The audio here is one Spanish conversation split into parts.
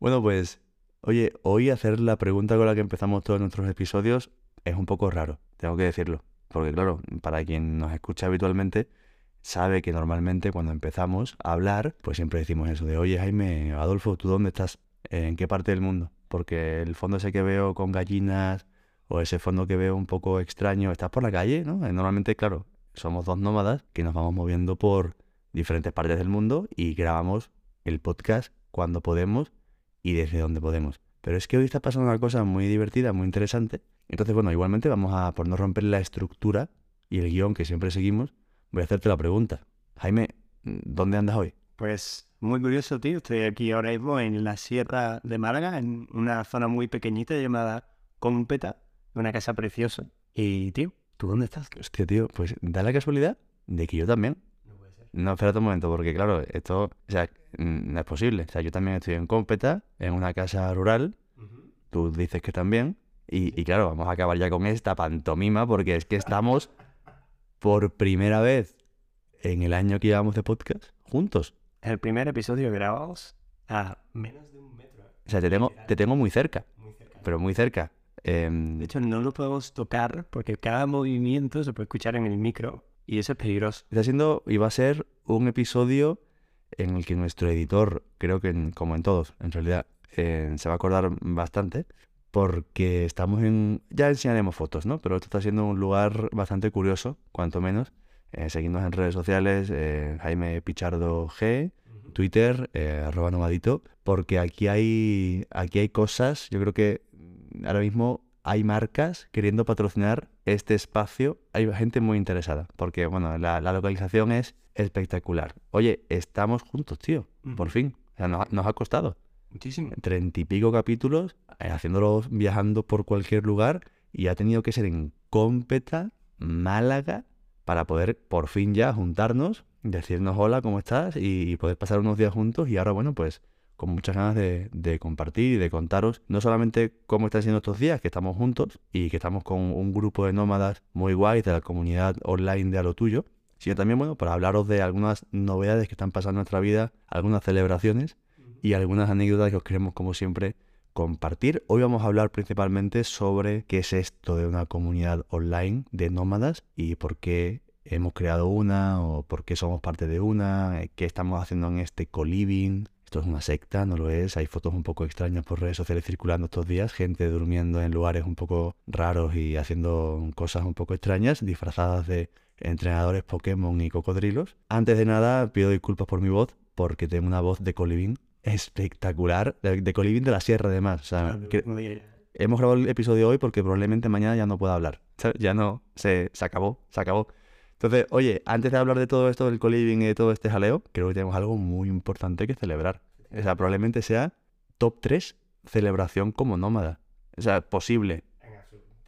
Bueno, pues, oye, hoy hacer la pregunta con la que empezamos todos nuestros episodios es un poco raro, tengo que decirlo. Porque claro, para quien nos escucha habitualmente, sabe que normalmente cuando empezamos a hablar, pues siempre decimos eso de, oye Jaime, Adolfo, ¿tú dónde estás? ¿En qué parte del mundo? Porque el fondo ese que veo con gallinas o ese fondo que veo un poco extraño, estás por la calle, ¿no? Eh, Normalmente, claro, somos dos nómadas que nos vamos moviendo por diferentes partes del mundo y grabamos el podcast cuando podemos y desde donde podemos. Pero es que hoy está pasando una cosa muy divertida, muy interesante. Entonces, bueno, igualmente vamos a, por no romper la estructura y el guion que siempre seguimos, voy a hacerte la pregunta. Jaime, ¿dónde andas hoy? Pues muy curioso, tío. Estoy aquí ahora mismo en la Sierra de Málaga, en una zona muy pequeñita llamada Cómpeta, una casa preciosa. Y, tío, ¿tú dónde estás? Hostia, tío, pues da la casualidad de que yo también. No puede ser. No, espérate un momento, porque claro, esto, o sea, no es posible. O sea, yo también estoy en Cómpeta, en una casa rural, tú dices que también, y, y claro, vamos a acabar ya con esta pantomima, porque es que estamos por primera vez en el año que llevamos de podcast juntos. El primer episodio grabamos a menos de un metro. O sea, te tengo, te tengo muy cerca, Muy cerca. pero muy cerca. Em, De hecho, no lo podemos tocar porque cada movimiento se puede escuchar en el micro y eso es peligroso. Está siendo y va a ser un episodio en el que nuestro editor, creo que en- como en todos, en realidad, eh, se va a acordar bastante, porque estamos en... Ya enseñaremos fotos, ¿no? Pero esto está siendo un lugar bastante curioso, cuanto menos. Eh, seguidnos en redes sociales, eh, Jaime Pichardo G, Twitter, eh, arroba nomadito, porque aquí hay, aquí hay cosas, yo creo que ahora mismo hay marcas queriendo patrocinar este espacio, hay gente muy interesada, porque bueno, la, la localización es espectacular. Oye, estamos juntos, tío, por fin. O sea, nos, nos ha costado Muchísimo. treinta y pico capítulos, eh, haciéndolos viajando por cualquier lugar, y ha tenido que ser en Cómpeta, Málaga, para poder por fin ya juntarnos, decirnos hola, ¿cómo estás? Y, y poder pasar unos días juntos. Y ahora, bueno, pues con muchas ganas de, de compartir y de contaros no solamente cómo están siendo estos días, que estamos juntos y que estamos con un grupo de nómadas muy guays de la comunidad online de a lo tuyo, sino también, bueno, para hablaros de algunas novedades que están pasando en nuestra vida, algunas celebraciones y algunas anécdotas que os queremos, como siempre, compartir. Hoy vamos a hablar principalmente sobre qué es esto de una comunidad online de nómadas y por qué hemos creado una o por qué somos parte de una, eh, qué estamos haciendo en este co-living. Esto es una secta, no lo es. Hay fotos un poco extrañas por redes sociales circulando estos días, gente durmiendo en lugares un poco raros y haciendo cosas un poco extrañas, disfrazadas de entrenadores Pokémon y cocodrilos. Antes de nada, pido disculpas por mi voz, porque tengo una voz de coliving espectacular, de, de de la sierra además. O sea, que- hemos grabado el episodio hoy porque probablemente mañana ya no pueda hablar. Ya no, se, se acabó, se acabó. Entonces, oye, antes de hablar de todo esto del coliving y de todo este jaleo, creo que tenemos algo muy importante que celebrar. O sea, probablemente sea top 3 celebración como nómada. O sea, posible.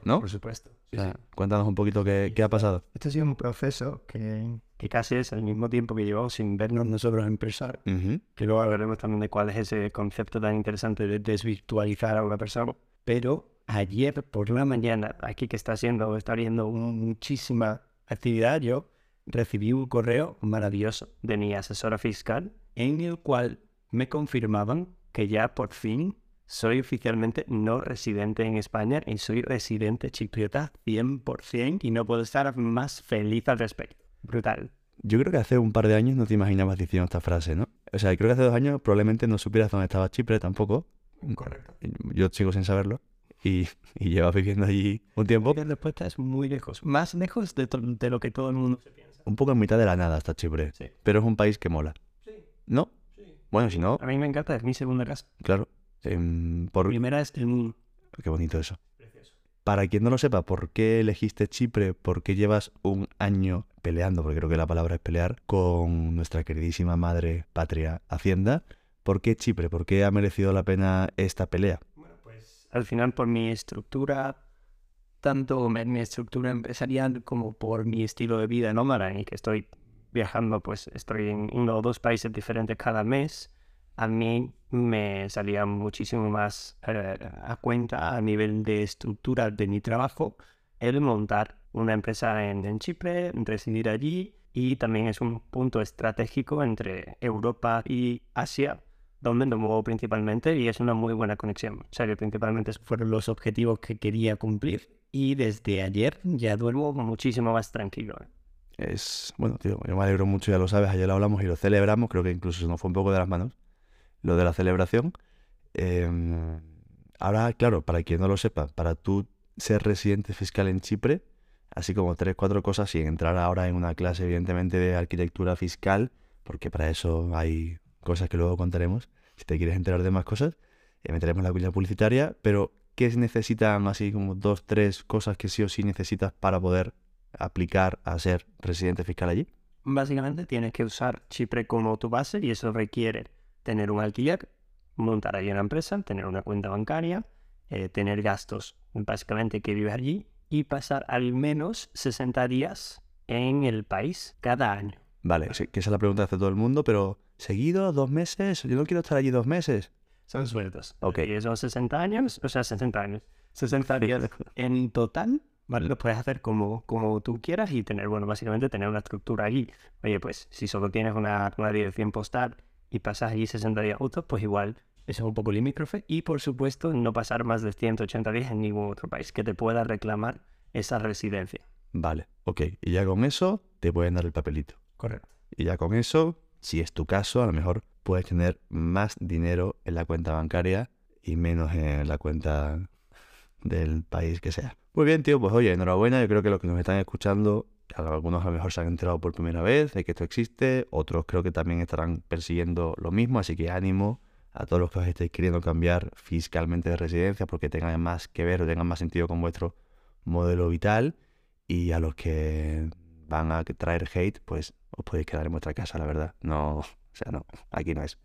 ¿No? Por supuesto. O sea, cuéntanos un poquito qué, qué ha pasado. Este ha sido un proceso que, que casi es al mismo tiempo que llevamos sin vernos nosotros empresarios. Ujú. Que luego hablaremos también de cuál es ese concepto tan interesante de desvirtualizar a una persona. Pero ayer por la mañana, aquí que está siendo, está habiendo muchísima actividad, yo recibí un correo maravilloso de mi asesora fiscal en el cual me confirmaban que ya por fin soy oficialmente no residente en España y soy residente chipriota 100% y no puedo estar más feliz al respecto. Brutal. Yo creo que hace un par de años no te imaginabas diciendo esta frase, ¿no? O sea, creo que hace dos años probablemente no supieras dónde estaba Chipre tampoco. Correcto. Yo sigo sin saberlo. Y, y llevas viviendo allí un tiempo. La respuesta es muy lejos, más lejos de, to- de lo que todo el mundo se piensa. Un poco en mitad de la nada está Chipre. Sí. Pero es un país que mola. Sí, ¿No? sí. Bueno, si no, A mí me encanta, es mi segunda casa. claro. Em, por... Primera es el mundo. Qué bonito eso. Precioso. Para quien no lo sepa, ¿por qué elegiste Chipre? ¿Por qué llevas un año peleando? Porque creo que la palabra es pelear con nuestra queridísima madre patria Hacienda. ¿Por qué Chipre? ¿Por qué ha merecido la pena esta pelea? Bueno, pues al final por mi estructura, tanto en mi estructura empresarial como por mi estilo de vida nómada en el que estoy viajando, pues estoy en uno o dos países diferentes cada mes, a mí me salía muchísimo más eh, a cuenta a nivel de estructura de mi trabajo el montar una empresa en, en Chipre, residir allí y también es un punto estratégico entre Europa y Asia donde me muevo principalmente y es una muy buena conexión. O sea que principalmente fueron los objetivos que quería cumplir y desde ayer ya duermo muchísimo más tranquilo. Es, bueno, tío, yo me alegro mucho, ya lo sabes, ayer lo hablamos y lo celebramos, creo que incluso se nos fue un poco de las manos lo de la celebración. Em, ahora, claro, para quien no lo sepa, para tú ser residente fiscal en Chipre, así como tres, cuatro cosas, sin entrar ahora en una clase, evidentemente, de arquitectura fiscal, porque para eso hay cosas que luego contaremos. Si te quieres enterar de más cosas, eh, meteremos la cuña publicitaria, pero ¿qué necesitan así como dos, tres cosas que sí o sí necesitas para poder aplicar a ser residente fiscal allí? Básicamente tienes que usar Chipre como tu base y eso requiere tener un alquiler, montar allí una empresa, tener una cuenta bancaria, eh, tener gastos básicamente que vive allí y pasar al menos 60 días en el país cada año. Vale, que esa es la pregunta que hace todo el mundo, pero ¿seguido? ¿Dos meses? Yo no quiero estar allí dos meses. Son sueltos. Ok. Y son 60 años, o sea, 60 años. 60 días en total, ¿vale? Lo puedes hacer como, como tú quieras y tener, bueno, básicamente tener una estructura allí. Oye, pues si solo tienes una, una dirección postal y pasas allí 60 días justos, pues igual eso es un poco limítrofe. Y por supuesto, no pasar más de 180 días en ningún otro país que te pueda reclamar esa residencia. Vale, ok. Y ya con eso te pueden dar el papelito. Correcto. Y ya con eso, si es tu caso, a lo mejor puedes tener más dinero en la cuenta bancaria y menos en la cuenta del país que sea. Muy bien, tío, pues oye, enhorabuena. Yo creo que los que nos están escuchando, algunos a lo mejor se han enterado por primera vez de que esto existe, otros creo que también estarán persiguiendo lo mismo, así que ánimo a todos los que os estéis queriendo cambiar fiscalmente de residencia porque tengan más que ver o tengan más sentido con vuestro modelo vital y a los que van a traer hate, pues os podéis quedar en vuestra casa, la verdad. No, o sea, no, aquí no es.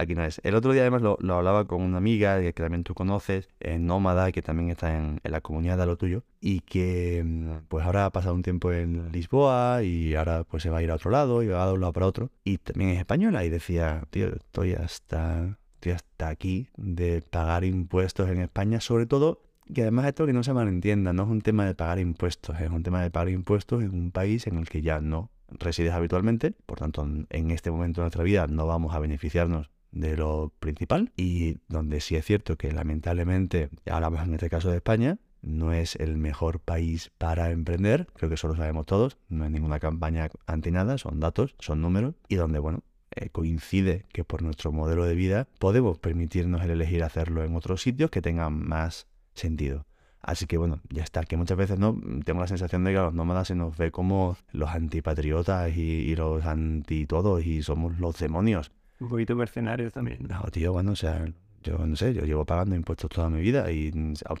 Aquí no es. El otro día además lo, hablaba con una amiga que también tú conoces, Nómada, que también está en, la comunidad de lo tuyo, y que mm, pues ahora ha pasado un tiempo en Lisboa y ahora pues se va a ir a otro lado y va de un lado para otro. Y también es española y decía, tío, estoy hasta, hasta aquí de pagar impuestos en España, sobre todo que además esto que no se malentienda, no es un tema de pagar impuestos, es un tema de pagar impuestos en un país en el que ya no resides habitualmente, por tanto en este momento de nuestra vida no vamos a beneficiarnos de lo principal y donde sí es cierto que lamentablemente, hablamos en este caso de España, no es el mejor país para emprender, creo que eso lo sabemos todos, no es ninguna campaña anti nada, son datos, son números y donde, bueno, eh, coincide que por nuestro modelo de vida podemos permitirnos el elegir hacerlo en otros sitios que tengan más sentido. Así que bueno, ya está, que muchas veces no tengo la sensación de que a los nómadas se nos ve como los antipatriotas y, y los anti todos y somos los demonios. Un poquito mercenarios también. No, tío, bueno, o sea, yo no sé, yo llevo pagando impuestos toda mi vida y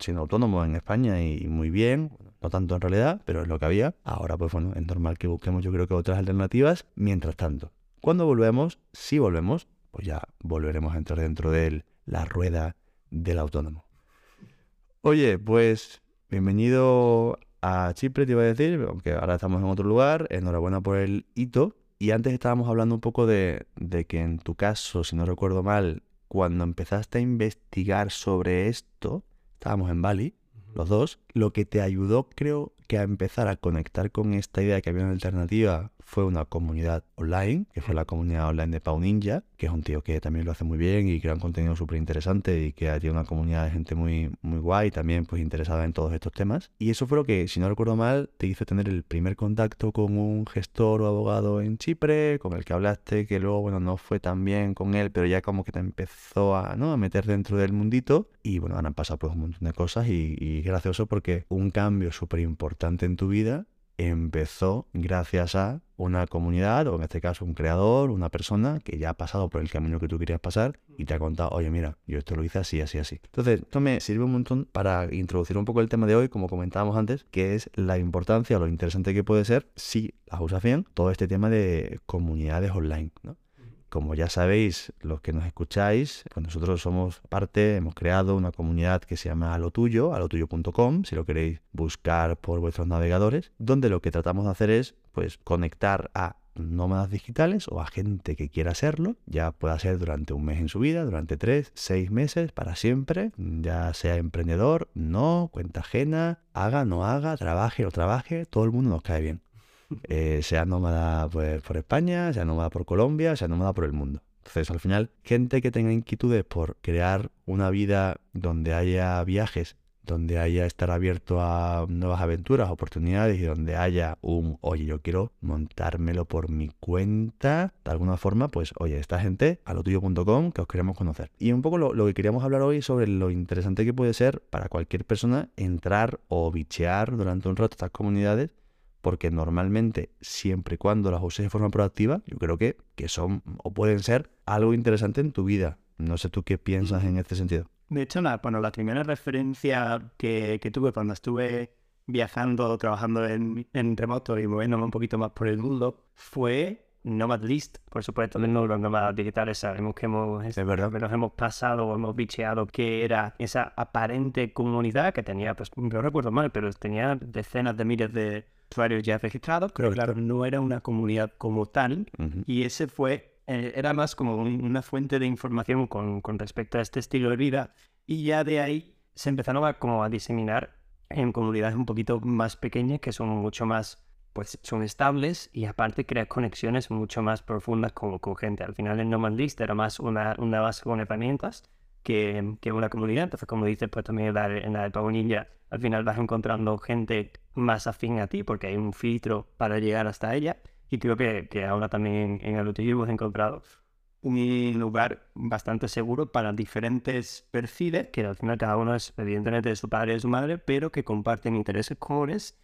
siendo autónomo en España y, muy bien, no tanto en realidad, pero es lo que había. Ahora, pues bueno, es normal que busquemos yo creo que otras alternativas. Mientras tanto, cuando volvemos, si volvemos, pues ya volveremos a entrar dentro de la rueda del autónomo. Oye, pues bienvenido a Chipre, te iba a decir, aunque ahora estamos en otro lugar. Enhorabuena por el hito. Y antes estábamos hablando un poco de, de que en tu caso, si no recuerdo mal, cuando empezaste a investigar sobre esto, estábamos en Bali, los dos, lo que te ayudó, creo que a empezar a conectar con esta idea de que había una alternativa fue una comunidad online, que fue la comunidad online de Pau Ninja, que es un tío que también lo hace muy bien y crea un contenido súper interesante y que tiene una comunidad de gente muy, muy guay también pues interesada en todos estos temas. Y eso fue lo que, si no recuerdo mal, te hizo tener el primer contacto con un gestor o abogado en Chipre, con el que hablaste, que luego, bueno, no fue tan bien con él, pero ya como que te empezó a, ¿no? a meter dentro del mundito. Y bueno, han pasado pues un montón de cosas y, y gracioso porque un cambio súper importante en tu vida empezó gracias a una comunidad, o en este caso un creador, una persona que ya ha pasado por el camino que tú querías pasar y te ha contado, oye, mira, yo esto lo hice así, así, así. Entonces, esto me sirve un montón para introducir un poco el tema de hoy, como comentábamos antes, que es la importancia lo interesante que puede ser, si las usas bien, todo este tema de comunidades online, ¿no? Como ya sabéis, los que nos escucháis, pues nosotros somos parte, hemos creado una comunidad que se llama alotuyo, alotuyo.com, si lo queréis buscar por vuestros navegadores, donde lo que tratamos de hacer es pues conectar a nómadas digitales o a gente que quiera serlo, ya pueda ser durante un mes en su vida, durante tres, seis meses, para siempre, ya sea emprendedor, no, cuenta ajena, haga, no haga, trabaje o trabaje, todo el mundo nos cae bien. Eh, sea nómada pues, por España, sea nómada por Colombia, sea nómada por el mundo. Entonces, al final, gente que tenga inquietudes por crear una vida donde haya viajes donde haya estar abierto a nuevas aventuras, oportunidades y donde haya un, oye, yo quiero montármelo por mi cuenta, de alguna forma, pues, oye, esta gente, a lotuyo.com, que os queremos conocer. Y un poco lo, lo, que queríamos hablar hoy sobre lo interesante que puede ser para cualquier persona entrar o bichear durante un rato estas comunidades, porque normalmente, siempre y cuando las uses de forma proactiva, yo creo que, que son o pueden ser algo interesante en tu vida. No sé tú qué piensas en este sentido. De hecho, la, bueno, la primera referencia que, que tuve cuando estuve viajando, trabajando en, en, remoto y moviéndome un poquito más por el mundo, fue Nomad List, por supuesto, de los nómadas digitales. Sabemos que hemos, es verdad. nos hemos pasado o hemos bicheado que era esa aparente comunidad que tenía, pues no recuerdo mal, pero tenía decenas de miles de usuarios ya registrados, pero claro, no era una comunidad como tal. Uh -huh. Y ese fue eh, era más como un, una fuente de información con, con, respecto a este estilo de vida y ya de ahí se empezaron a, como a diseminar en comunidades un poquito más pequeñas que son mucho más, pues son estables y aparte creas conexiones mucho más profundas con, con gente. Al final el Nomad List era más una, una base con herramientas que, que, una comunidad. Entonces, como dices, pues también en la, en la de Paunilla, al final vas encontrando gente más afín a ti porque hay un filtro para llegar hasta ella. Y creo que, que ahora también en el UTI hemos encontrado un lugar bastante seguro para diferentes perfiles, que al final cada uno es evidentemente de su padre y de su madre, pero que comparten intereses comunes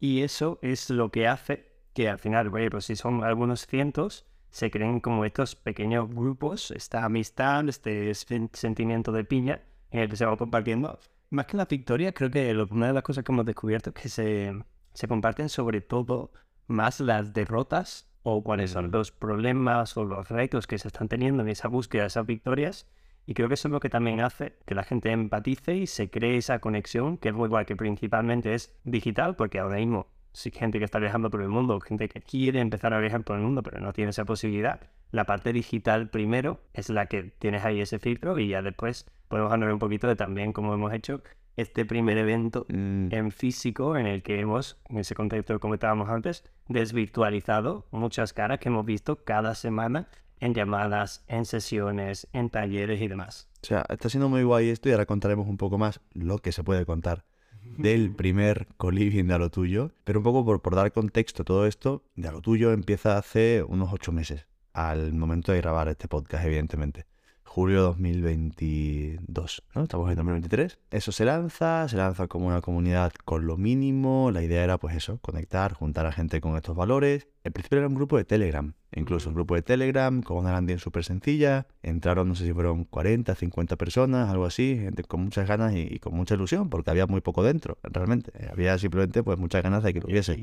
y eso es lo que hace que al final, oye, pues si son algunos cientos, se creen como estos pequeños grupos, esta amistad, este sentimiento de piña en el que se va compartiendo. Más que la victoria, creo que una de las cosas que hemos descubierto es que se, se comparten sobre todo más las derrotas o cuáles son los problemas o los retos que se están teniendo en esa búsqueda de esas victorias. Y creo que eso es lo que también hace que la gente empatice y se cree esa conexión, que es muy igual que principalmente es digital, porque ahora mismo sí gente que está viajando por el mundo, gente que quiere empezar a viajar por el mundo, pero no tiene esa posibilidad. La parte digital primero es la que tienes ahí ese filtro y ya después podemos hablar un poquito de también cómo hemos hecho este primer evento mm. en físico en el que hemos, en ese contexto que comentábamos antes, desvirtualizado muchas caras que hemos visto cada semana en llamadas, en sesiones, en talleres y demás. O sea, está siendo muy guay esto y ahora contaremos un poco más lo que se puede contar del primer coliving de a lo tuyo, pero un poco por, por dar contexto todo esto, de a lo tuyo empieza hace unos ocho meses, al momento de grabar este podcast, evidentemente julio 2022, ¿no? Estamos en 2023. Eso se lanza, se lanza como una comunidad con lo mínimo. La idea era, pues eso, conectar, juntar a gente con estos valores. En principio era un grupo de Telegram, incluso un grupo de Telegram con una landing súper sencilla. Entraron, no sé si fueron 40, 50 personas, algo así, gente con muchas ganas y, y con mucha ilusión, porque había muy poco dentro, realmente. Había simplemente, pues, muchas ganas de que lo hubiese.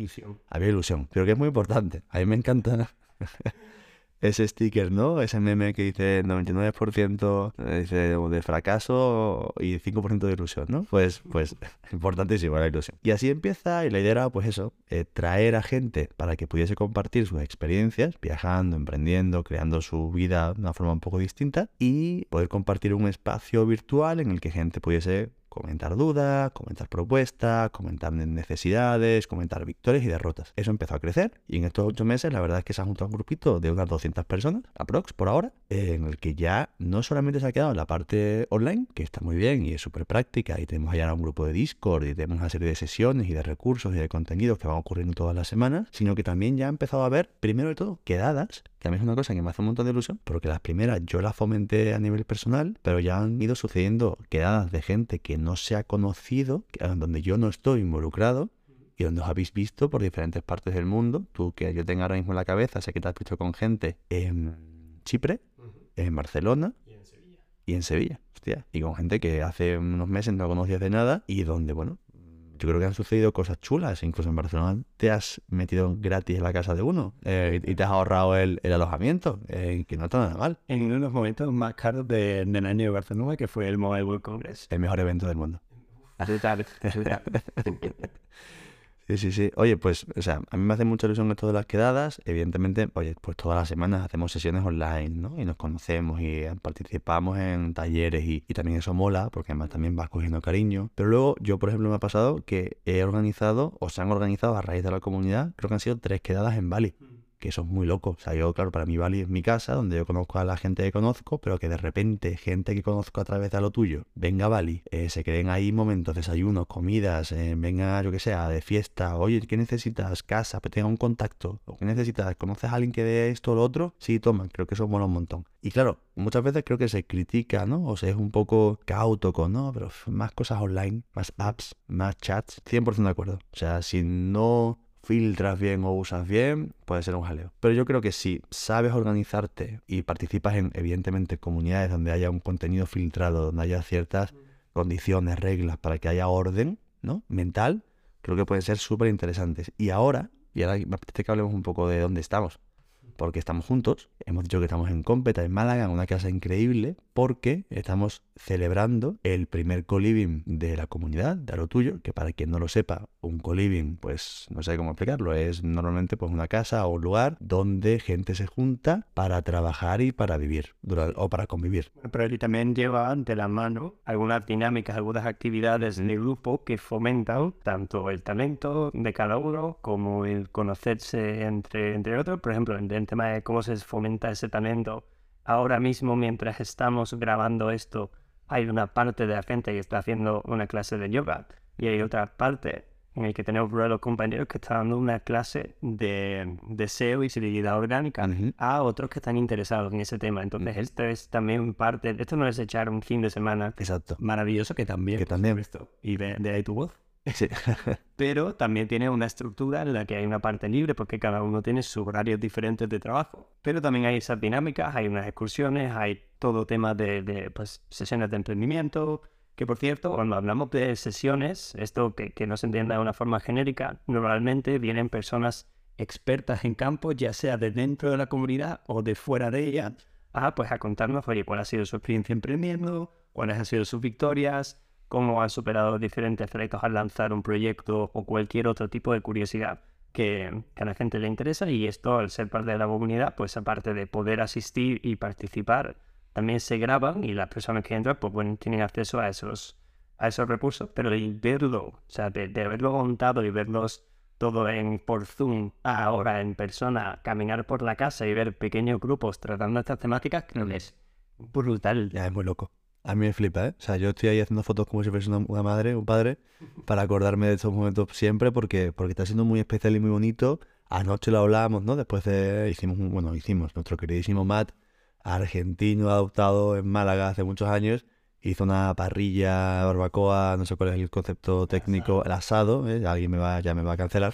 Había ilusión, pero que es muy importante. A mí me encanta ese sticker, ¿no? Ese meme que dice 99% eh, de fracaso y 5% de ilusión, ¿no? Pues, pues importantísimo la ilusión. Y así empieza y la idea era, pues eso, eh, traer a gente para que pudiese compartir sus experiencias, viajando, emprendiendo, creando su vida de una forma un poco distinta y poder compartir un espacio virtual en el que gente pudiese comentar dudas, comentar propuestas, comentar necesidades, comentar victorias y derrotas. Eso empezó a crecer y en estos ocho meses la verdad es que se ha juntado un grupito de unas 200 personas, aprox, por ahora, en el que ya no solamente se ha quedado en la parte online, que está muy bien y es súper práctica, y tenemos ya un grupo de Discord y tenemos una serie de sesiones y de recursos y de contenidos que van ocurriendo todas las semanas, sino que también ya ha empezado a haber, primero de todo, quedadas que a mí es una cosa que me hace un montón de ilusión, porque las primeras yo las fomenté a nivel personal, pero ya han ido sucediendo quedadas de gente que no se ha conocido, donde yo no estoy involucrado, y donde os habéis visto por diferentes partes del mundo. Tú que yo tengo ahora mismo en la cabeza, sé que te has visto con gente en Chipre, en Barcelona Y en Sevilla. y en Sevilla, hostia. Y con gente que hace unos meses no conocías de nada y donde, bueno, yo creo que han sucedido cosas chulas. Incluso en Barcelona te has metido gratis en la casa de uno eh, y te has ahorrado el, el alojamiento, eh, que no está nada mal. En uno de los momentos más caros de- del año de Barcelona, que fue el Mobile World Congress. El mejor evento del mundo. Sí, sí, sí. Oye, pues, o sea, a mí me hace mucha ilusión esto de las quedadas. Evidentemente, oye, pues todas las semanas hacemos sesiones online, ¿no? Y nos conocemos y eh, participamos en talleres y, y también eso mola, porque además también vas cogiendo cariño. Pero luego, yo, por ejemplo, me ha pasado que he organizado, o se han organizado a raíz de la comunidad, creo que han sido tres quedadas en Bali. Que eso es muy loco. O sea, yo, claro, para mí Bali es mi casa, donde yo conozco a la gente que conozco, pero que de repente gente que conozco a través de lo tuyo venga a Bali, eh, se queden ahí momentos, desayunos, comidas, eh, venga, yo que sea, de fiesta, oye, ¿qué necesitas? Casa, que tenga un contacto, o ¿qué necesitas? ¿Conoces a alguien que dé esto o lo otro? Sí, toma, creo que eso mola un montón. Y claro, muchas veces creo que se critica, ¿no? O sea, es un poco cauto con, no, pero más cosas online, más apps, más chats, 100% de acuerdo. O sea, si no filtras bien o usas bien, puede ser un jaleo. Pero yo creo que si sabes organizarte y participas en, evidentemente, comunidades donde haya un contenido filtrado, donde haya ciertas condiciones, reglas para que haya orden, ¿no? Mental, creo que pueden ser súper interesantes. Y ahora, y ahora me apetece que hablemos un poco de dónde estamos porque estamos juntos. Hemos dicho que estamos en Cómpeta, en Málaga, en una casa increíble, porque estamos celebrando el primer coliving de la comunidad, de lo tuyo, que para quien no lo sepa, un coliving, pues no sé cómo explicarlo, es normalmente pues una casa o un lugar donde gente se junta para trabajar y para vivir, o para convivir. Pero él también lleva ante la mano algunas dinámicas, algunas actividades de grupo que fomentan tanto el talento de cada uno como el conocerse entre, entre otros. Por ejemplo, en el tema de cómo se fomenta ese talento. Ahora mismo, mientras estamos grabando esto, hay una parte de la gente que está haciendo una clase de yoga y hay otra parte en la que tenemos los compañeros que están dando una clase de, deseo y seguridad orgánica a otros que están interesados en ese tema. Entonces, esto es también parte, esto no es echar un fin de semana Exacto. maravilloso que también. Que también. Esto, y de, de ahí tu voz. Pero también tiene una estructura en la que hay una parte libre porque cada uno tiene sus horarios diferentes de trabajo. Pero también hay esas dinámicas, hay unas excursiones, hay todo tema de, pues, sesiones de emprendimiento. Que por cierto, cuando hablamos de sesiones, esto que, que no se entienda de una forma genérica, normalmente vienen personas expertas en campo, ya sea de dentro de la comunidad o de fuera de ella, a, pues, a contarnos, oye, cuál ha sido su experiencia emprendiendo, cuáles han sido sus victorias, cómo han superado diferentes retos al lanzar un proyecto o cualquier otro tipo de curiosidad que, a la gente le interesa y esto al ser parte de la comunidad, pues aparte de poder asistir y participar, también se graban y las personas que entran pues bueno, tienen acceso a esos, a esos recursos, pero de verlo, o sea, de, haberlo montado y verlos todo en por Zoom, ahora en persona, caminar por la casa y ver pequeños grupos tratando estas temáticas, creo que es brutal. Ya, es muy loco. A mí me flipa, ¿eh? O sea, yo estoy ahí haciendo fotos como si fuese una, madre, un padre, para acordarme de estos momentos siempre, porque, porque está siendo muy especial y muy bonito. Anoche lo hablábamos, ¿no? Después de, hicimos, bueno, hicimos, nuestro queridísimo Matt, argentino adoptado en Málaga hace muchos años, hizo una parrilla, barbacoa, no sé cuál es el concepto técnico, el asado, ¿eh? alguien me va, ya me va a cancelar.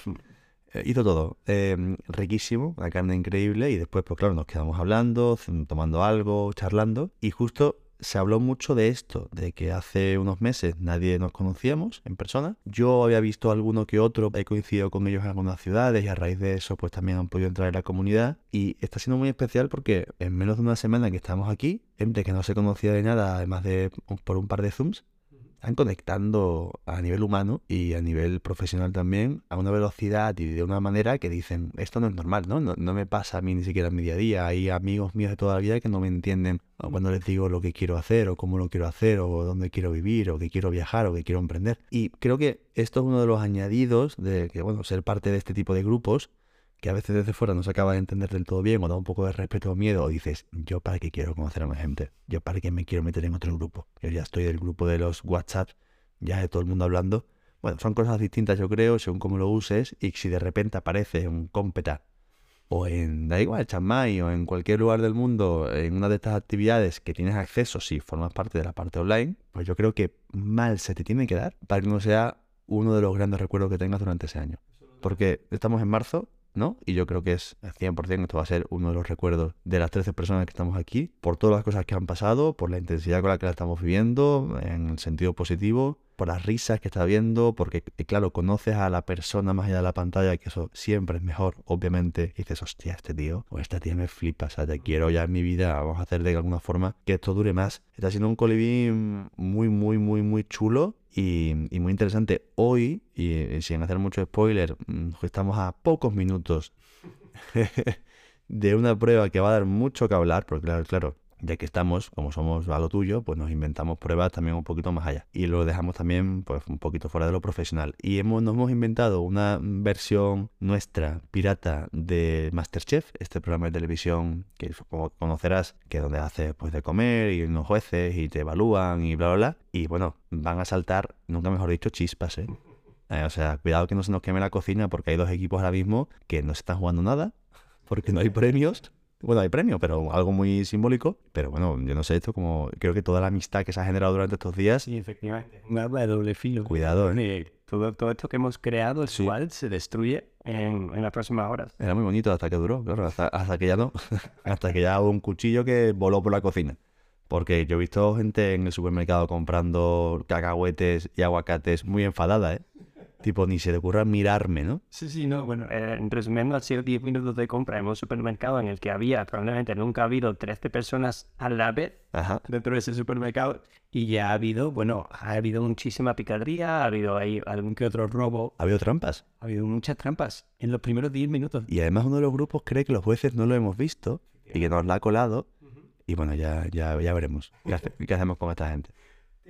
Eh, hizo todo, eh, riquísimo, la carne increíble y después, pues claro, nos quedamos hablando, tomando algo, charlando y justo se habló mucho de esto, de que hace unos meses nadie nos conocíamos en persona. Yo había visto alguno que otro, he coincidido con ellos en algunas ciudades y a raíz de eso pues también han podido entrar en la comunidad. Y está siendo muy especial porque en menos de una semana que estamos aquí, gente que no se conocía de nada, además de por un par de Zooms, están conectando a nivel humano y a nivel profesional también a una velocidad y de una manera que dicen, esto no es normal, ¿no? No, me pasa a mí ni siquiera en mi día a día. Hay amigos míos de toda la vida que no me entienden cuando les digo lo que quiero hacer o cómo lo quiero hacer o dónde quiero vivir o que quiero viajar o que quiero emprender. Y creo que esto es uno de los añadidos de que, bueno, ser parte de este tipo de grupos que a veces desde fuera no se acaba de entender del todo bien o da un poco de respeto o miedo o dices, yo para qué quiero conocer a más gente, yo para qué me quiero meter en otro grupo, yo ya estoy del grupo de los WhatsApp, ya de todo el mundo hablando. Bueno, son cosas distintas yo creo, según cómo lo uses y si de repente aparece un cómpeta o en, da igual, Chiang o en cualquier lugar del mundo, en una de estas actividades que tienes acceso si formas parte de la parte online, pues yo creo que mal se te tiene que dar para que no sea uno de los grandes recuerdos que tengas durante ese año. Porque estamos en marzo ¿no? Y yo creo que es 100% esto va a ser uno de los recuerdos de las 13 personas que estamos aquí, por todas las cosas que han pasado, por la intensidad con la que la estamos viviendo, en el sentido positivo, por las risas que está viendo, porque eh, claro, conoces a la persona más allá de la pantalla, que eso siempre es mejor, obviamente, y dices, hostia, este tío o esta tía me flipa, o sea, te quiero ya en mi vida, vamos a hacer de alguna forma que esto dure más. Está siendo un colibrí muy, muy, muy, muy chulo y, muy interesante. Hoy, y, sin hacer mucho spoiler, mm, estamos a pocos minutos de una prueba que va a dar mucho que hablar, porque claro, claro, ya que estamos, como somos a lo tuyo, pues nos inventamos pruebas también un poquito más allá. Y lo dejamos también pues un poquito fuera de lo profesional. Y hemos, nos hemos inventado una versión nuestra, pirata, de Masterchef, este programa de televisión que conocerás, que donde haces pues de comer y unos jueces y te evalúan y bla, bla, bla. Y bueno, van a saltar, nunca mejor dicho, chispas, ¿eh? Eh, o sea, cuidado que no se nos queme la cocina porque hay dos equipos ahora mismo que no se están jugando nada, porque no hay premios. Bueno, hay premio, pero algo muy simbólico. Pero bueno, yo no sé esto como... Creo que toda la amistad que se ha generado durante estos días... Sí, efectivamente. Un arma de doble filo. Cuidado, ¿eh? Todo, todo esto que hemos creado, el igual se destruye en, en, las próximas horas. Era muy bonito hasta que duró, claro, hasta, hasta que ya no. hasta que ya hubo un cuchillo que voló por la cocina. Porque yo he visto gente en el supermercado comprando cacahuetes y aguacates muy enfadada, ¿eh? Tipo, ni se le ocurra mirarme, ¿no? Sí, sí, no. Bueno, eh, en resumiendo, han sido 10 minutos de compra en un supermercado en el que había, probablemente nunca ha habido 13 personas a la vez dentro de ese supermercado. Y ya ha habido, bueno, ha habido muchísima picardía, ha habido ahí algún que otro robo. ¿Ha habido trampas? Ha habido muchas trampas en los primeros 10 minutos. Y además uno de los grupos cree que los jueces no lo hemos visto y que nos la ha colado. Y bueno, ya, ya, ya veremos qué hacemos con esta gente.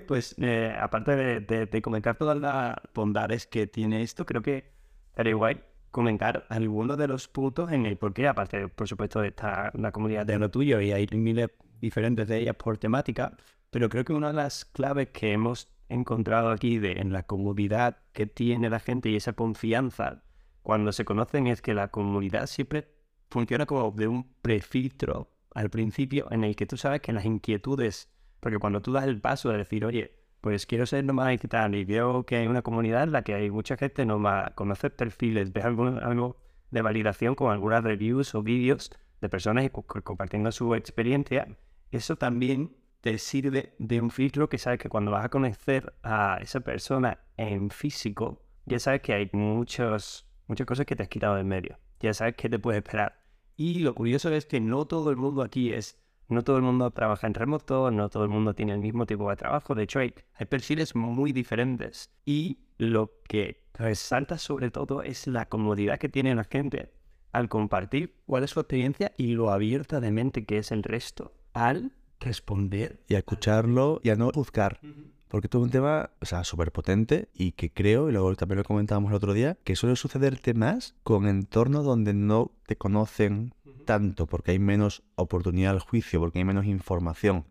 Pues eh, aparte de, comentar todas las bondades que tiene esto, creo que estaría guay comentar algunos de los puntos en el por qué, aparte, por supuesto, de esta una comunidad de lo tuyo y hay miles diferentes de ellas por temática, pero creo que una de las claves que hemos encontrado aquí de, en la comunidad que tiene la gente y esa confianza cuando se conocen es que la comunidad siempre funciona como de un prefiltro al principio en el que tú sabes que las inquietudes porque cuando tú das el paso de decir, oye, pues quiero ser nomás y tal, y veo que hay una comunidad en la que hay mucha gente nomás, conoces perfiles, ves algo, algo de validación con algunas reviews o vídeos de personas compartiendo su experiencia, eso también te sirve de un filtro que sabes que cuando vas a conocer a esa persona en físico, ya sabes que hay muchos, muchas cosas que te has quitado de medio. Ya sabes qué te puede esperar. Y lo curioso es que no todo el mundo aquí es no todo el mundo trabaja en remoto, no todo el mundo tiene el mismo tipo de trabajo. De hecho, hay, perfiles muy diferentes. Y lo que resalta sobre todo es la comodidad que tiene la gente al compartir cuál es su experiencia y lo abierta de mente que es el resto al responder. Y a escucharlo y a no juzgar. Porque esto es un tema, o sea, súper potente y que creo, y luego también lo comentábamos el otro día, que suele sucederte más con entornos donde no te conocen tanto, porque hay menos oportunidad al juicio, porque hay menos información.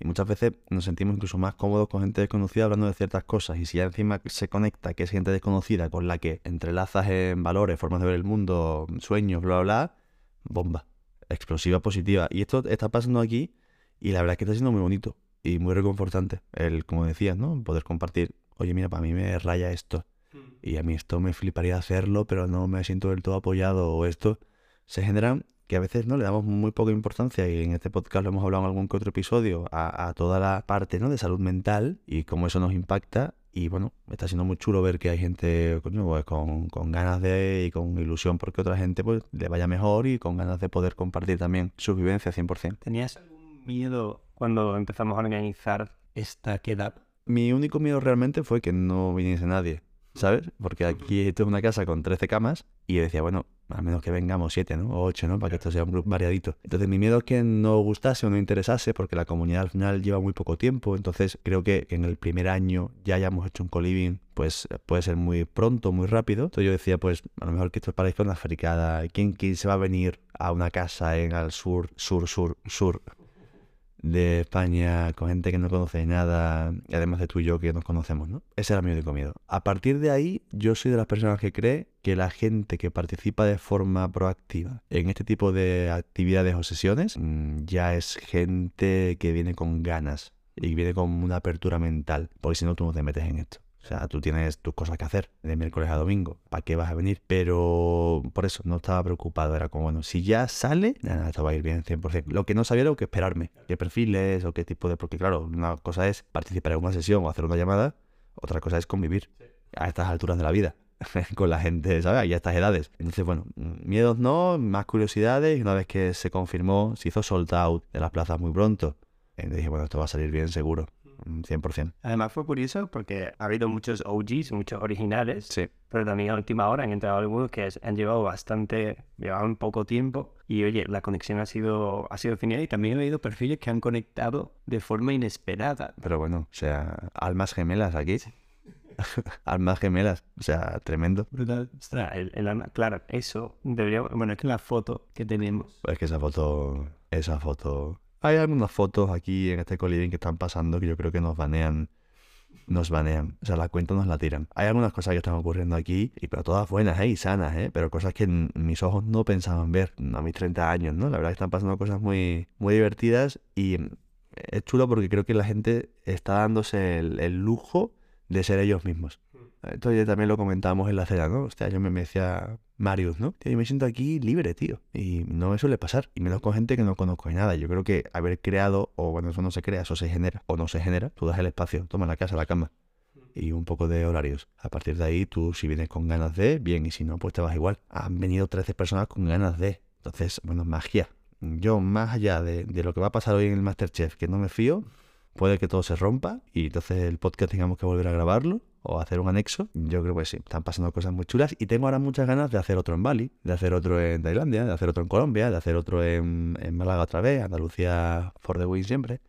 Y muchas veces nos sentimos incluso más cómodos con gente desconocida hablando de ciertas cosas. Y si ya encima se conecta que es gente desconocida con la que entrelazas en valores, formas de ver el mundo, sueños, bla, bla, bla, bomba. Explosiva positiva. Y esto está pasando aquí y la verdad es que está siendo muy bonito y muy reconfortante. El, como decías, ¿no? Poder compartir, oye, mira, para mí me raya esto. Hmm. Y a mí esto me fliparía hacerlo, pero no me siento del todo apoyado. O esto se generan que a veces no le damos muy poca importancia y en este podcast lo hemos hablado en algún que otro episodio a, toda la parte ¿no? de salud mental y cómo eso nos impacta y bueno, está siendo muy chulo ver que hay gente pues, con, con, ganas de y con ilusión porque otra gente pues le vaya mejor y con ganas de poder compartir también su vivencia 100%. ¿Tenías algún miedo cuando empezamos a organizar esta queda? Mi único miedo realmente fue que no viniese nadie, ¿sabes? Porque aquí esto es una casa con 13 camas y decía, bueno, a menos que vengamos siete, ¿no? O ocho, ¿no? Para que esto sea un grupo variadito. Entonces, mi miedo es que no gustase o no interesase, porque la comunidad al final lleva muy poco tiempo. Entonces, creo que, en el primer año ya hayamos hecho un coliving, pues puede ser muy pronto, muy rápido. Entonces, yo decía, pues a lo mejor que esto es para una fricada. ¿Quién, ¿Quién se va a venir a una casa en al sur, sur, sur, sur? De España con gente que no conoce nada, y además de tú y yo que nos conocemos, ¿no? Ese era mi único miedo. A partir de ahí, yo soy de las personas que cree que la gente que participa de forma proactiva en este tipo de actividades o sesiones mm, ya es gente que viene con ganas y viene con una apertura mental, porque si no tú no te metes en esto. O sea, tú tienes tus cosas que hacer de miércoles a domingo. ¿Para qué vas a venir? Pero por eso no estaba preocupado. Era como, bueno, si ya sale, nada, esto va a ir bien 100%. Lo que no sabía era lo que esperarme. ¿Qué perfiles o qué tipo de...? Porque claro, una cosa es participar en una sesión o hacer una llamada. Otra cosa es convivir a estas alturas de la vida con la gente, ¿sabes? Y a estas edades. Entonces, bueno, miedos no, más curiosidades. Y una vez que se confirmó, se hizo sold out de las plazas muy pronto. Entonces dije, bueno, esto va a salir bien seguro. Mm, 100%. Además fue curioso porque ha habido muchos OGs, muchos originales, Sí. pero también a última hora han entrado algunos que han llevado bastante, llevaban poco tiempo y oye, la conexión ha sido, ha sido genial y también he oído perfiles que han conectado de forma inesperada. Pero bueno, o sea, almas gemelas aquí. almas gemelas, o sea, tremendo. Brutal. Ostras, el, el alma- claro, eso debería, bueno, es que la foto que tenemos, Es que esa foto, esa foto... Hay algunas fotos aquí en este coliving que están pasando que yo creo que nos banean. Nos banean. O sea, la cuenta nos la tiran. Hay algunas cosas que están ocurriendo aquí, y pero todas buenas, ¿eh? Y sanas, ¿eh? Pero cosas que mis ojos no pensaban ver a mis 30 años, ¿no? La verdad que están pasando cosas muy, muy divertidas y mm, es chulo porque creo que la gente está dándose el, el lujo de ser ellos mismos. Esto ya también lo comentábamos en la cena, ¿no? Hostia, yo me, me decía Marius, ¿no? Yo me siento aquí libre, tío. Y no me suele pasar. Y menos con gente que no conozco de nada. Yo creo que haber creado, o bueno, eso no se crea, eso se genera, o no se genera. Tú das el espacio, toma la casa, la cama. Y un poco de horarios. A partir de ahí, tú si vienes con ganas de, bien. Y si no, pues te vas igual. Han venido 13 personas con ganas de. Entonces, bueno, magia. Yo, más allá de, de lo que va a pasar hoy en el Masterchef, que no me fío, puede que todo se rompa y entonces el podcast tengamos que volver a grabarlo o hacer un anexo. Yo creo que sí, están pasando cosas muy chulas y tengo ahora muchas ganas de hacer otro en Bali, de hacer otro en Tailandia, de hacer otro en Colombia, de hacer otro en, en Málaga otra vez, Andalucía for the win siempre.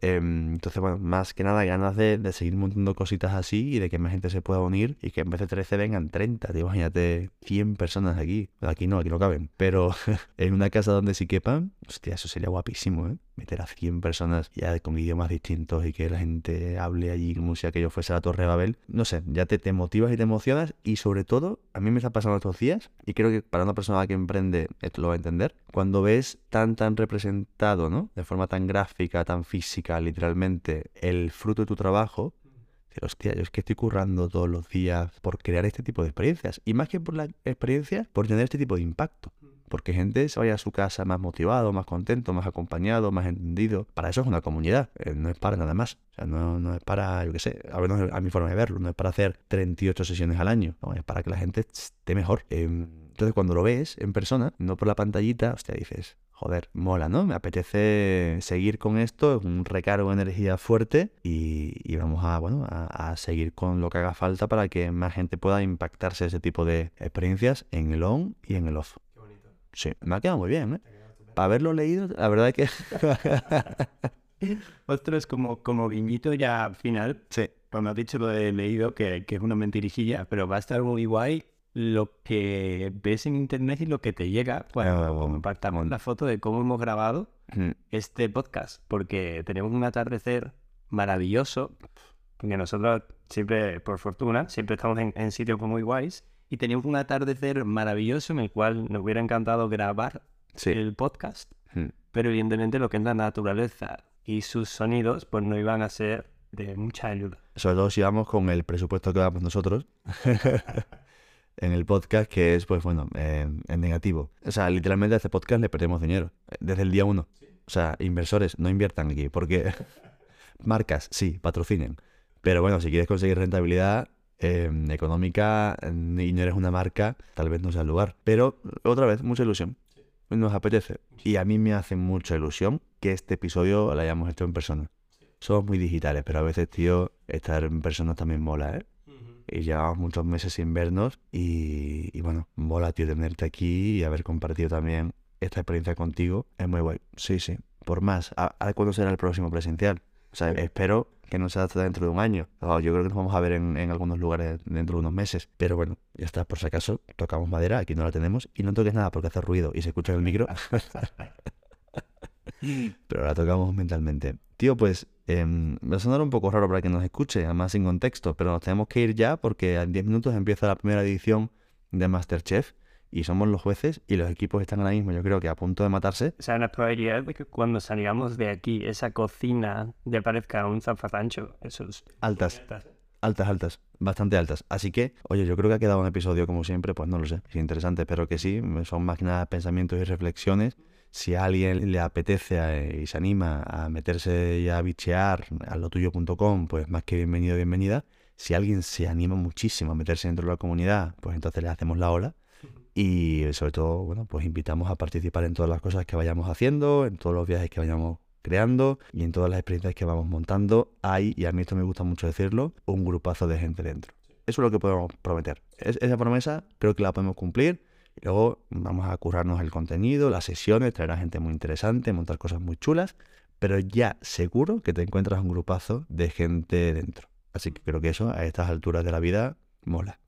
Em, entonces, bueno, más que nada ganas de, de seguir montando cositas así y de que más gente se pueda unir y que en vez de 13 vengan 30, tío, imagínate 100 personas aquí. Aquí no, aquí no caben, pero en una casa donde sí quepan, hostia, eso sería guapísimo, ¿eh? Meter a 100 personas ya con idiomas distintos y que la gente hable allí como si aquello fuese la Torre de Babel. No sé, ya te, te motivas y te emocionas y sobre todo, a mí me está pasando estos días y creo que para una persona que emprende esto lo va a entender, cuando ves tan tan representado, ¿no? De forma tan gráfica, tan física, literalmente, el fruto de tu trabajo, hostia, yo es que estoy currando todos los días por crear este tipo de experiencias. Y más que por la experiencia, por tener este tipo de impacto. Porque gente se vaya a su casa más motivado, más contento, más acompañado, más entendido. Para eso es una comunidad, eh, no es para nada más. O sea, no, es para, yo qué sé, a, menos a mi forma de verlo, no es para hacer 38 sesiones al año, es para que la gente esté mejor. Em, entonces, cuando lo ves en persona, no por la pantallita, hostia, dices, joder, mola, ¿no? Me apetece seguir con esto, es un recargo de energía fuerte y, vamos a, bueno, a seguir con lo que haga falta para que más gente pueda impactarse ese tipo de experiencias en el on y en el off. Sí, me ha quedado muy bien, ¿eh? Para haberlo leído, la verdad es que... Ostras, como, como guiñito ya final, sí, cuando has dicho lo de leído, que, que es una mentirijilla, pero va a estar muy guay lo que ves en internet y lo que te llega cuando Ah, compartamos la foto de cómo hemos grabado Mm, este podcast, porque tenemos un atardecer maravilloso, porque nosotros siempre, por fortuna, siempre estamos en, en sitios muy guays, y teníamos un atardecer maravilloso en el cual nos hubiera encantado grabar Sí. el podcast, mm. pero evidentemente lo que es la naturaleza y sus sonidos, pues no iban a ser de mucha ayuda. Sobre todo si vamos con el presupuesto que damos nosotros en el podcast, que es, pues bueno, eh, en negativo. O sea, literalmente a este podcast le perdemos dinero desde el día uno. O sea, inversores, no inviertan aquí, porque marcas, sí, patrocinen. Pero bueno, si quieres conseguir rentabilidad eh, económica y no eres una marca, tal vez no sea el lugar. Pero otra vez, mucha ilusión. Nos apetece. Y a mí me hace mucha ilusión que este episodio lo hayamos hecho en persona. Somos muy digitales, pero a veces, tío, estar en persona también mola, ¿eh? Y llevamos muchos meses sin vernos y, y bueno, mola, tío, tenerte aquí y haber compartido también esta experiencia contigo. Es muy guay. Sí, sí. Por más. ¿A, a cuándo será el próximo presencial? O sea, espero que no sea hasta dentro de un año. O yo creo que nos vamos a ver en, en algunos lugares dentro de unos meses. Pero bueno, ya está, por si acaso, tocamos madera, aquí no la tenemos. Y no toques nada porque hace ruido y se escucha en el micro. Pero la tocamos mentalmente. Tío, pues em, va a sonar un poco raro para que nos escuche, además sin contexto, pero nos tenemos que ir ya porque en 10 minutos empieza la primera edición de Masterchef y somos los jueces y los equipos están ahora mismo, yo creo que a punto de matarse. O sea, la probabilidad de que cuando salgamos de aquí esa cocina le parezca un zafarrancho, es... Altas, altas, altas, bastante altas. Así que, oye, yo creo que ha quedado un episodio como siempre, pues no lo sé, es interesante, espero que sí, son más que nada pensamientos y reflexiones. Si a alguien le apetece eh, y se anima a meterse y a bichear a lotuyo.com, pues más que bienvenido, bienvenida. Si alguien se anima muchísimo a meterse dentro de la comunidad, pues entonces le hacemos la ola. Y sobre todo, bueno, pues invitamos a participar en todas las cosas que vayamos haciendo, en todos los viajes que vayamos creando y en todas las experiencias que vamos montando hay, y a mí esto me gusta mucho decirlo, un grupazo de gente dentro. Eso es lo que podemos prometer. Es- esa promesa creo que la podemos cumplir. Y luego vamos a currarnos el contenido, las sesiones, traer a gente muy interesante, montar cosas muy chulas. Pero ya seguro que te encuentras un grupazo de gente dentro. Así que creo que eso a estas alturas de la vida mola.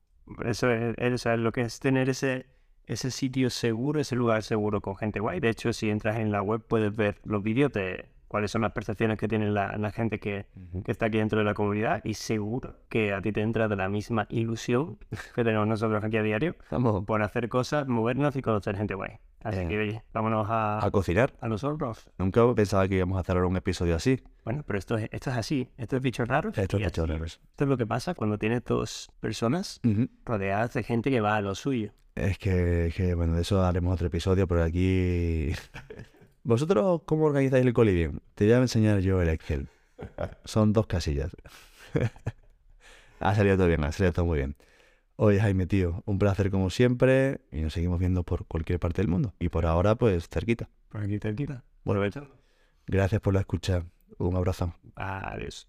Eso es, eso es lo que es tener ese, ese sitio seguro, ese lugar seguro con gente guay. De hecho, si entras en la web puedes ver los vídeos de cuáles son las percepciones que tiene la, la gente que, que está aquí dentro de la comunidad y seguro que a ti te entra de la misma ilusión que tenemos nosotros aquí a diario Vamos por hacer cosas, movernos y conocer gente guay. Así Eh, que, oye, vámonos a, a cocinar. a los hornos. Nunca pensaba que íbamos a hacer ahora un episodio así. Bueno, pero esto es, esto es así. Esto es bichos raros. Esto es bichos raros. Esto es lo que pasa cuando tienes dos personas rodeadas de gente que va a lo suyo. Es que, es que, bueno, de eso haremos otro episodio, pero aquí... ¿Vosotros cómo organizáis el coliving? Te voy a enseñar yo el Excel. Son dos casillas. ha salido todo bien, ha salido todo muy bien. Oye, Jaime, tío, un placer como siempre y nos seguimos viendo por cualquier parte del mundo. Y por ahora, pues, cerquita. Por aquí cerquita. Bueno. Aprovechando. Gracias por la escucha. Un abrazo. Adiós.